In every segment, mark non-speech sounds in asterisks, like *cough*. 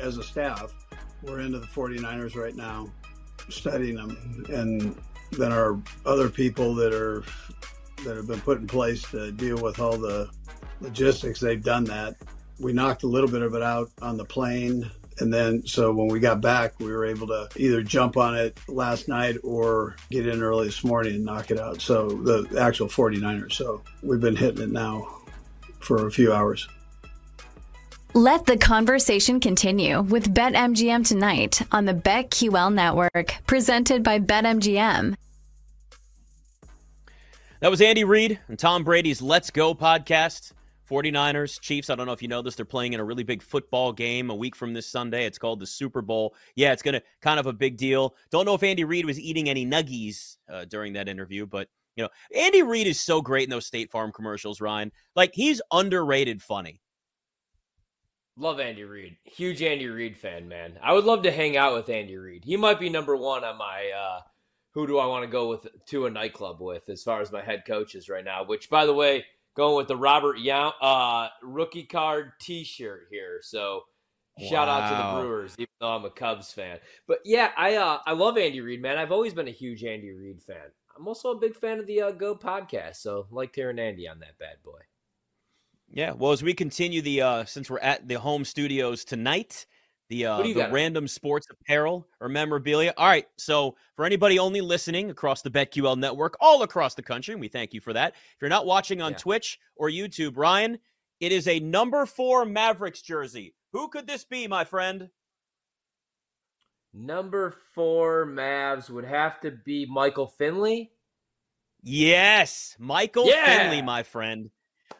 as a staff, we're into the 49ers right now, studying them, and then our other people that are that have been put in place to deal with all the logistics. They've done that. We knocked a little bit of it out on the plane. And then, so when we got back, we were able to either jump on it last night or get in early this morning and knock it out. So the actual 49ers. So we've been hitting it now for a few hours. Let the conversation continue with BetMGM tonight on the BetQL network, presented by BetMGM. That was Andy Reid and Tom Brady's Let's Go podcast. 49ers, Chiefs, I don't know if you know this, they're playing in a really big football game a week from this Sunday. It's called the Super Bowl. Yeah, it's going to kind of a big deal. Don't know if Andy Reid was eating any nuggies uh, during that interview, but you know, Andy Reid is so great in those State Farm commercials, Ryan. Like he's underrated funny. Love Andy Reid. Huge Andy Reid fan, man. I would love to hang out with Andy Reid. He might be number one on my uh, who do I want to go with to a nightclub with as far as my head coaches right now. Which, by the way, going with the Robin Yount uh, rookie card T-shirt here. So shout out to the Brewers, even though I'm a Cubs fan. But yeah, I uh, I love Andy Reid, man. I've always been a huge Andy Reid fan. I'm also a big fan of the uh, Go podcast, so like hearing Andy on that bad boy. Yeah, well, as we continue the uh since we're at the home studios tonight, the uh the random sports apparel or memorabilia. All right, so for anybody only listening across the BetQL network, all across the country, and we thank you for that. If you're not watching on yeah. Twitch or YouTube, Ryan, it is a number four Mavericks jersey. Who could this be, my friend? Number four Mavs would have to be Michael Finley. Yes, Michael yeah. Finley, my friend.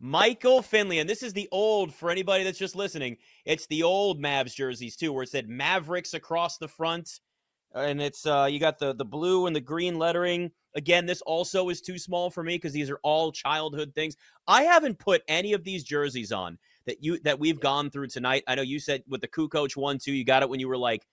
Michael Finley, and this is the old for anybody that's just listening. It's the old Mavs jerseys too, where it said Mavericks across the front, and it's uh, you got the the blue and the green lettering. Again, this also is too small for me because these are all childhood things. I haven't put any of these jerseys on that you that we've gone through tonight. I know you said with the Kukoc one two, you got it when you were like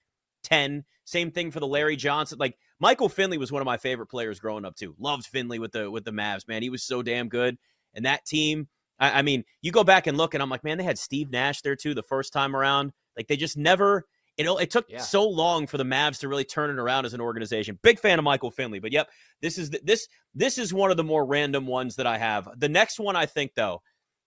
ten. Same thing for the Larry Johnson. Like Michael Finley was one of my favorite players growing up too. Loved Finley with the with the Mavs, man. He was so damn good. And that team, I, I mean, you go back and look, and I'm like, man, they had Steve Nash there too the first time around. Like they just never. You know, it took yeah. so long for the Mavs to really turn it around as an organization. Big fan of Michael Finley, but yep, this is the, this this is one of the more random ones that I have. The next one, I think though,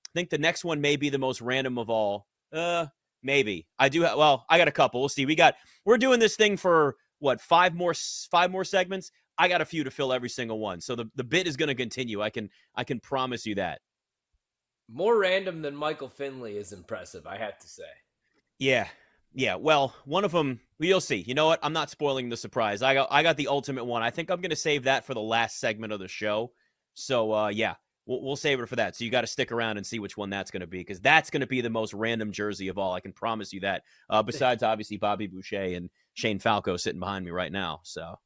I think the next one may be the most random of all. Uh, maybe I do. Have, well, I got a couple. We'll see. We got we're doing this thing for what five more five more segments. I got a few to fill every single one. So the, the bit is going to continue. I can I can promise you that. More random than Michael Finley is impressive, I have to say. Yeah. Yeah, well, one of them you'll see. You know what? I'm not spoiling the surprise. I got I got the ultimate one. I think I'm going to save that for the last segment of the show. So, uh yeah, we'll, we'll save it for that. So you got to stick around and see which one that's going to be because that's going to be the most random jersey of all. I can promise you that. Uh *laughs* besides obviously Bobby Boucher and Shane Falco sitting behind me right now. So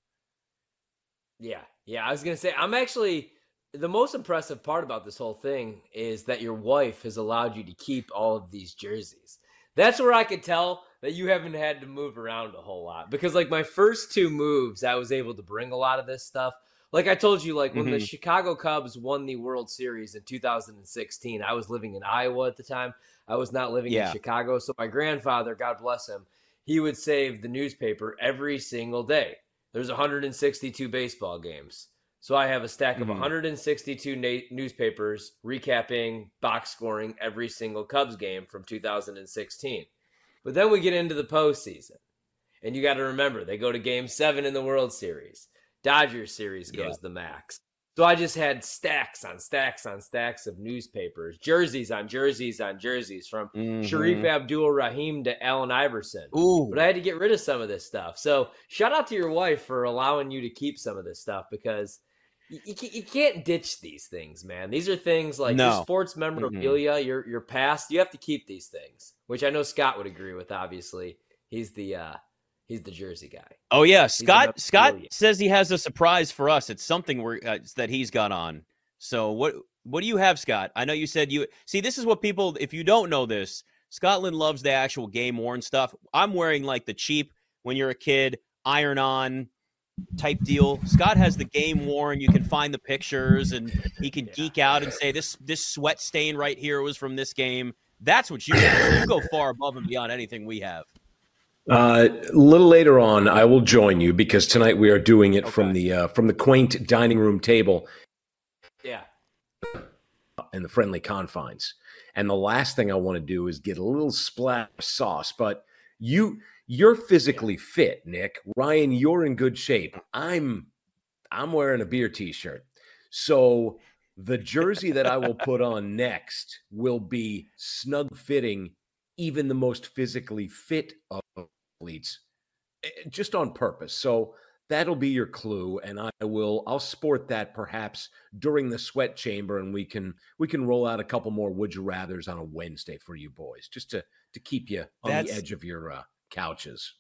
Yeah. Yeah, I was going to say I'm actually the most impressive part about this whole thing is that your wife has allowed you to keep all of these jerseys. That's where I could tell that you haven't had to move around a whole lot because like my first two moves I was able to bring a lot of this stuff. Like I told you like when mm-hmm. the Chicago Cubs won the World Series in 2016, I was living in Iowa at the time. I was not living yeah. in Chicago, so my grandfather, God bless him, he would save the newspaper every single day. There's 162 baseball games. So I have a stack of mm-hmm. 162 na- newspapers recapping box scoring every single Cubs game from 2016. But then we get into the postseason. And you got to remember, they go to game seven in the World Series. Dodgers series goes yeah. the max. So I just had stacks on stacks on stacks of newspapers, jerseys on jerseys on jerseys from mm-hmm. Shareef Abdur-Rahim to Allen Iverson. Ooh. But I had to get rid of some of this stuff. So shout out to your wife for allowing you to keep some of this stuff because you, you can't ditch these things, man. These are things like no. your sports memorabilia, mm-hmm. your your past. You have to keep these things, which I know Scott would agree with. Obviously, he's the uh he's the Jersey guy. Oh yeah, Scott. Scott says he has a surprise for us. It's something we uh, that he's got on. So what what do you have, Scott? I know you said you see. This is what people. If you don't know this, Scotland loves the actual game worn stuff. I'm wearing like the cheap when you're a kid iron on type deal. Scott has the game worn. You can find the pictures, and he can yeah. geek out and say this this sweat stain right here was from this game. That's what you. You go far above and beyond anything we have. Uh, a little later on, I will join you because tonight we are doing it okay. from the uh, from the quaint dining room table. Yeah. In the friendly confines, and the last thing I want to do is get a little splash of sauce. But you, you're physically fit, Nick. Ryan, you're in good shape. I'm, I'm wearing a beer T-shirt, so the jersey that I will *laughs* put on next will be snug fitting even the most physically fit of athletes eh, just on purpose. So that'll be your clue and I will I'll sport that perhaps during the sweat chamber and we can we can roll out a couple more would you rathers on a Wednesday for you boys just to to keep you on That's, the edge of your uh, couches.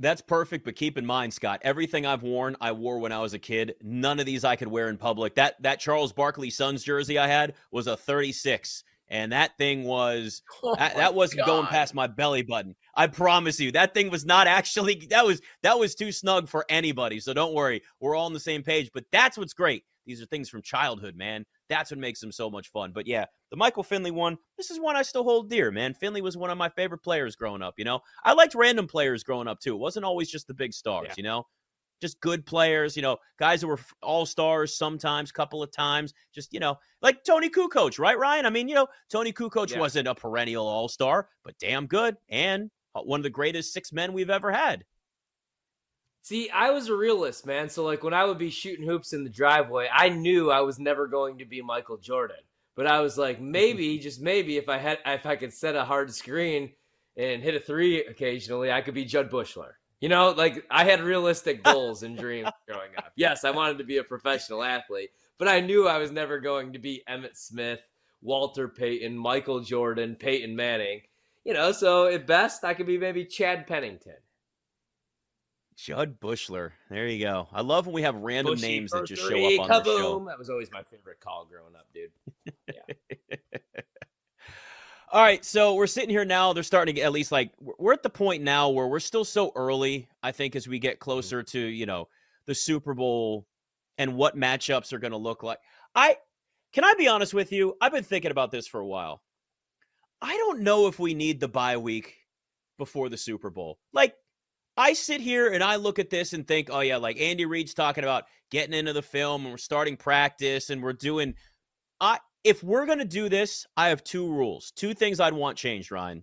That's perfect, but keep in mind, Scott, everything I've worn, I wore when I was a kid. None of these I could wear in public. That that Charles Barkley Suns jersey I had was a 36 and that thing was *laughs* oh that, that, wasn't God. going past my belly button. I promise you, that thing was not *laughs* actually that was that was too snug for anybody. So don't worry, we're all on the same page. But that's what's great. These are things from childhood, man. That's what makes them so much fun. But yeah, the Michael Finley one, this is one I still hold dear, man. Finley was one of my favorite players growing up. You know, I liked random players growing up too. It wasn't always just the big stars. Yeah. You know, just good players, you know, guys who were all stars sometimes, couple of times, just, you know, like Toni Kukoc, right, Ryan? I mean, you know, Toni Kukoc yeah. wasn't a perennial all star, but damn good and uh, one of the greatest six men we've ever had. See, I was a realist, man. So, like, when I would be shooting hoops in the driveway, I knew I was never going to be Michael Jordan. But I was like, *laughs* maybe, just maybe, if I had, if I could set a hard screen and hit a three occasionally, I could be Jud Buechler. You know, like I had realistic goals and dreams growing up. Yes, I wanted to be a professional athlete, but I knew I was never going to be Emmitt Smith, Walter Payton, Michael Jordan, Peyton Manning. You know, so at best I could be maybe Chad Pennington. Jud Buechler. There you go. I love when we have random Bushy names that just three, show up on kaboom. the show. That was always my favorite call growing up, dude. Yeah. *laughs* All right, so we're sitting here now. They're starting to get at least like we're at the point now where we're still so early. I think as we get mm-hmm. closer to you know the Super Bowl and what matchups are going to look like. I can I be honest with you? I've been thinking about this for a while. I don't know if we need the bye week before the Super Bowl. Like I sit here and I look at this and think, oh yeah, like Andy Reid's talking about getting into the film and we're starting practice and we're doing. I if we're going to do this, I have two rules. Two things I'd want changed, Ryan.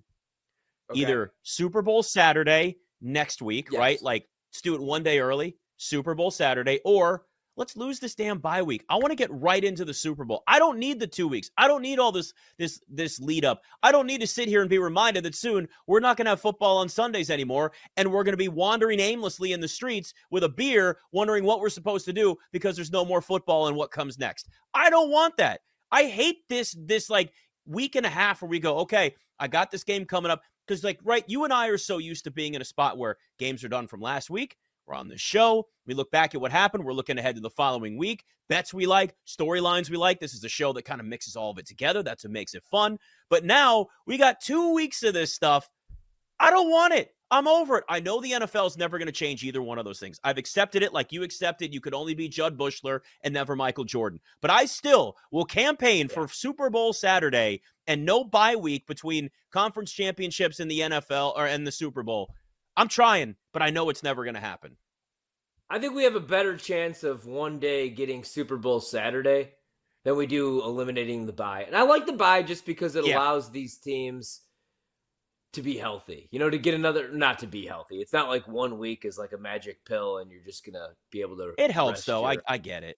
Okay. Either Super Bowl Saturday next week, yes. right? Like let's do it one day early, Super Bowl Saturday, or let's lose this damn bye week. I want to get right into the Super Bowl. I don't need the 2 weeks. I don't need all this this this lead up. I don't need to sit here and be reminded that soon we're not going to have football on Sundays anymore and we're going to be wandering aimlessly in the streets with a beer wondering what we're supposed to do because there's no more football and what comes next. I don't want that. I hate this this like week and a half where we go, okay, I got this game coming up because like right, you and I are so used to being in a spot where games are done from last week. We're on the show. We look back at what happened. We're looking ahead to the following week. Bets we like, storylines we like. This is a show that kind of mixes all of it together. That's what makes it fun. But now we got two weeks of this stuff. I don't want it. I'm over it. I know the NFL is never going to change either one of those things. I've accepted it like you accepted you could only be Jud Buechler and never Michael Jordan. But I still will campaign yeah. for Super Bowl Saturday and no bye week between conference championships in the NFL or in the Super Bowl. I'm trying, but I know it's never going to happen. I think we have a better chance of one day getting Super Bowl Saturday than we do eliminating the bye. And I like the bye just because it yeah. allows these teams to be healthy. You know, to get another not to be healthy. It's not like one week is like a magic pill and you're just gonna be able to. It helps though. Your... I I get it.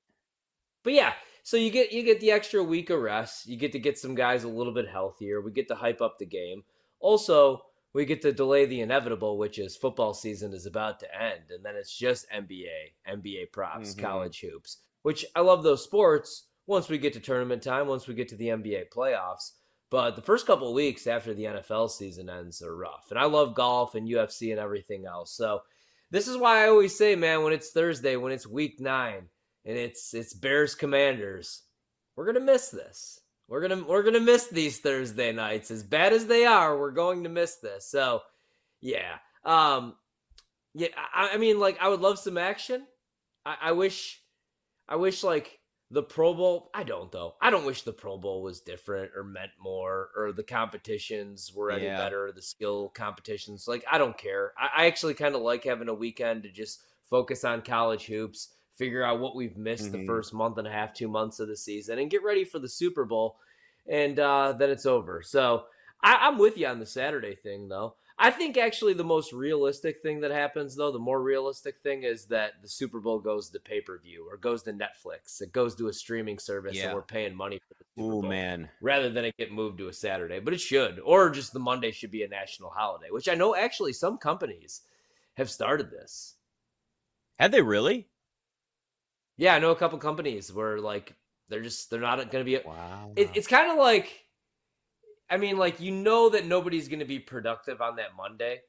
But yeah, so you get you get the extra week of rest. You get to get some guys a little bit healthier. We get to hype up the game. Also, we get to delay the inevitable, which is football season is about to end, and then it's just NBA, NBA props, mm-hmm. college hoops. Which I love those sports. Once we get to tournament time, once we get to the NBA playoffs, but the first couple of weeks after the NFL season ends are rough. And I love golf and UFC and everything else. So this is why I always say, man, when it's Thursday, when it's week nine, and it's it's Bears Commanders, we're gonna miss this. We're gonna we're gonna miss these Thursday nights. As bad as they are, we're going to miss this. So yeah. Um yeah, I, I mean like I would love some action. I, I wish I wish like the Pro Bowl, I don't though. I don't wish the Pro Bowl was different or meant more or the competitions were any Yeah. better, the skill competitions. Like I don't care. I, I actually kind of like having a weekend to just focus on college hoops, figure out what we've missed the Mhm. first month and a half, two months of the season, and get ready for the Super Bowl. And uh, then it's over. So I, I'm with you on the Saturday thing though. I think actually the most realistic thing that happens, though, the more realistic thing is that the Super Bowl goes to pay per view or goes to Netflix. It goes to a streaming service, Yeah. and we're paying money for the Super Oh Bowl man. rather than it get moved to a Saturday. But it should, or just the Monday should be a national holiday, which I know actually some companies have started this. Have they really? Yeah, I know a couple companies where like they're just they're not going to be. Wow. It, it's kind of like, I mean, like you know that nobody's going to be productive on that Monday,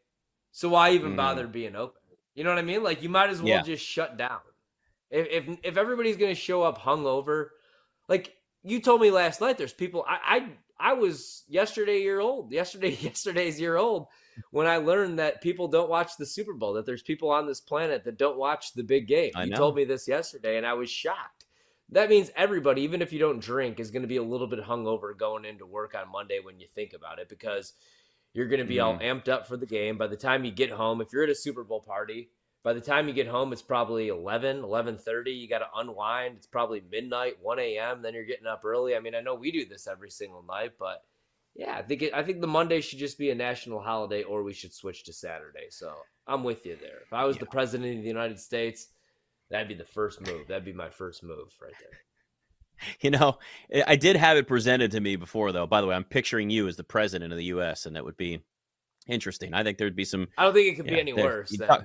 so why even Mhm. bother being open? You know what I mean? Like you might as well Yeah. just shut down. If if if everybody's going to show up hungover, like you told me last night, there's people. I I I was yesterday year old. Yesterday *laughs* yesterday's year old when I learned that people don't watch the Super Bowl. That there's people on this planet that don't watch the big game. I you know. told me this yesterday, and I was shocked. That means everybody, even if you don't drink, is going to be a little bit hungover going into work on Monday when you think about it, because you're going to be all mm-hmm. amped up for the game. By the time you get home, if you're at a Super Bowl party, by the time you get home, it's probably 11, 11.30. You got to unwind. It's probably midnight, 1 a.m. Then you're getting up early. I mean, I know we do this every single night, but yeah, I think it, I think the Monday should just be a national holiday, or we should switch to Saturday. So I'm with you there. If I was the president of the United States, that'd be the first move. That'd be my first move right there. *laughs* You know, I- did have it presented to me before, though. By the way, I'm picturing you as the president of the U.S., and that would be interesting. I think there'd be some. I don't think it could Yeah, be any there- worse than talk-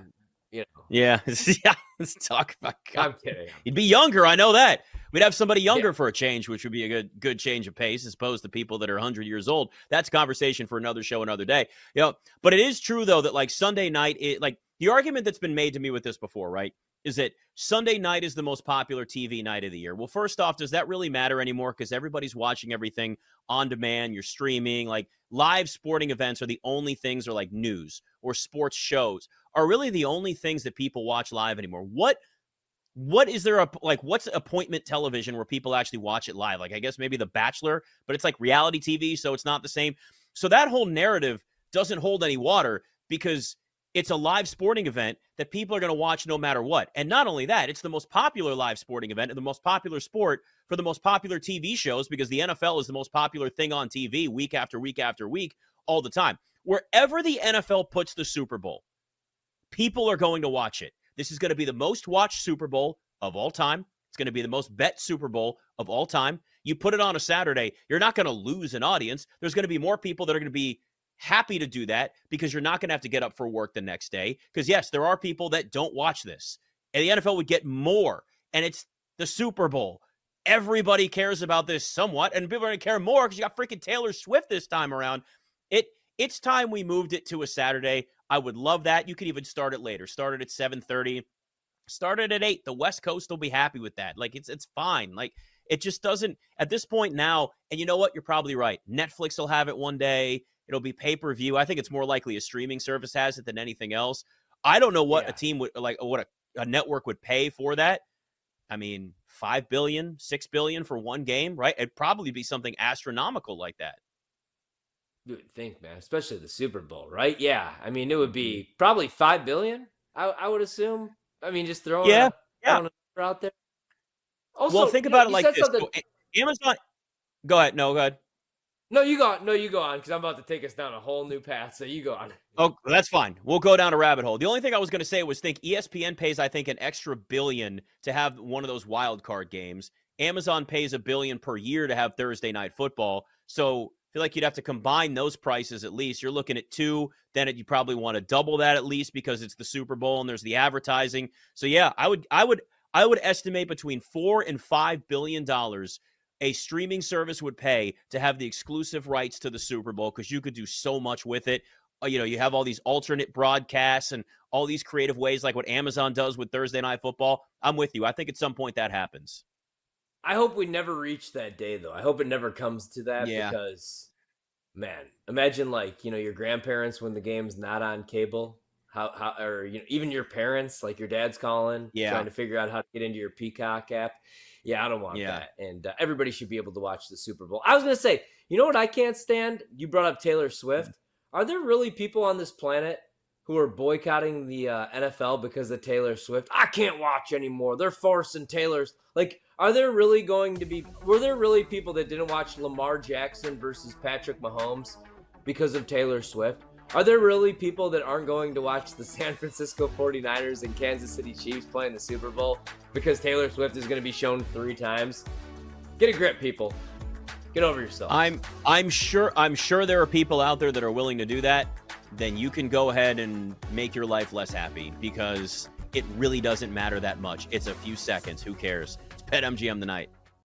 you know. Yeah, *laughs* yeah. Let's talk about. *laughs* I'm kidding. You'd be younger, I know that. We'd have somebody younger for a change, which would be a good good change of pace, as opposed to people that are 100 years old. That's conversation for another show, another day. You know, but it is true though that like Sunday night, it like the argument that's been made to me with this before, right? Is that Sunday night is the most popular TV night of the year? Well, first off, does that really matter anymore? Because everybody's watching everything on demand. You're streaming. Like live sporting events are the only things, or like news or sports shows are really the only things that people watch live anymore. What what is there a like what's appointment television where people actually watch it live? Like I guess maybe The Bachelor, but it's like reality TV, so it's not the same. So that whole narrative doesn't hold any water because it's a live sporting event that people are going to watch no matter what. And not only that, it's the most popular live sporting event and the most popular sport for the most popular TV shows because the NFL is the most popular thing on TV week after week after week all the time. Wherever the NFL puts the Super Bowl, people are going to watch it. This is going to be the most watched Super Bowl of all time. It's going to be the most bet Super Bowl of all time. You put it on a Saturday, you're not going to lose an audience. There's going to be more people that are going to be happy to do that because you're not going to have to get up for work the next day. Because, yes, there are people that don't watch this. And the NFL would get more. And it's the Super Bowl. Everybody cares about this somewhat, and people are going to care more because you got freaking Taylor Swift this time around. It it's time we moved it to a Saturday. I would love that. You could even start it later. Start it at 7:30. Start it at 8. The West Coast will be happy with that. Like it's it's fine. Like it just doesn't at this point now, and you know what? You're probably right. Netflix will have it one day. It'll be pay-per-view. I think it's more likely a streaming service has it than anything else. I don't know what Yeah. a team would like uh, what a, a network would pay for that. I mean, 5 billion, 6 billion for one game, right? It'd probably be something astronomical like that. You would think, man, especially the Super Bowl, right? Yeah, I mean, it would mm-hmm. be probably five billion. I, I would assume. I mean, just throwing Yeah, a, yeah. throwing a number out there. Also, well, think about know, it like this. something- eh, Amazon. Go ahead. No, go ahead. No, you go on. No, you go on because I'm about to take us down a whole new path. So you go on. Oh, that's fine. We'll go down a rabbit hole. The only thing I was going to say was think ESPN pays, I think, an extra billion to have one of those wild card games. Amazon pays a billion per year to have Thursday night football. So I feel like you'd have to combine those prices at least. You're looking at two. Then it, you probably want to double that at least because it's the Super Bowl and there's the advertising. So yeah, I would, I would, I would estimate between four and five billion dollars a streaming service would pay to have the exclusive rights to the Super Bowl because you could do so much with it. Uh, You know, you have all these alternate broadcasts and all these creative ways, like what Amazon does with Thursday Night Football. I'm with you. I think at some point that happens. I hope we never reach that day, though. I hope it never comes to that Yeah. because, man, imagine like you know your grandparents when the game's not on cable. How how or you know even your parents, like your dad's calling, Yeah. trying to figure out how to get into your Peacock app. Yeah, I don't want Yeah. that. And uh, everybody should be able to watch the Super Bowl. I was going to say, you know what I can't stand? You brought up Taylor Swift. Are there really people on this planet who are boycotting the uh, NFL because of Taylor Swift? I can't watch anymore. They're forcing Taylor's. Like, are there really going to be, were there really people that didn't watch Lamar Jackson versus Patrick Mahomes because of Taylor Swift? Are there really people that aren't going to watch the San Francisco 49ers and Kansas City Chiefs playing the Super Bowl because Taylor Swift is going to be shown three times? Get a grip, people. Get over yourself. I'm I'm sure I'm sure there are people out there that are willing to do that. Then you can go ahead and make your life less happy because it really doesn't matter that much. It's a few seconds. Who cares? It's BetMGM tonight.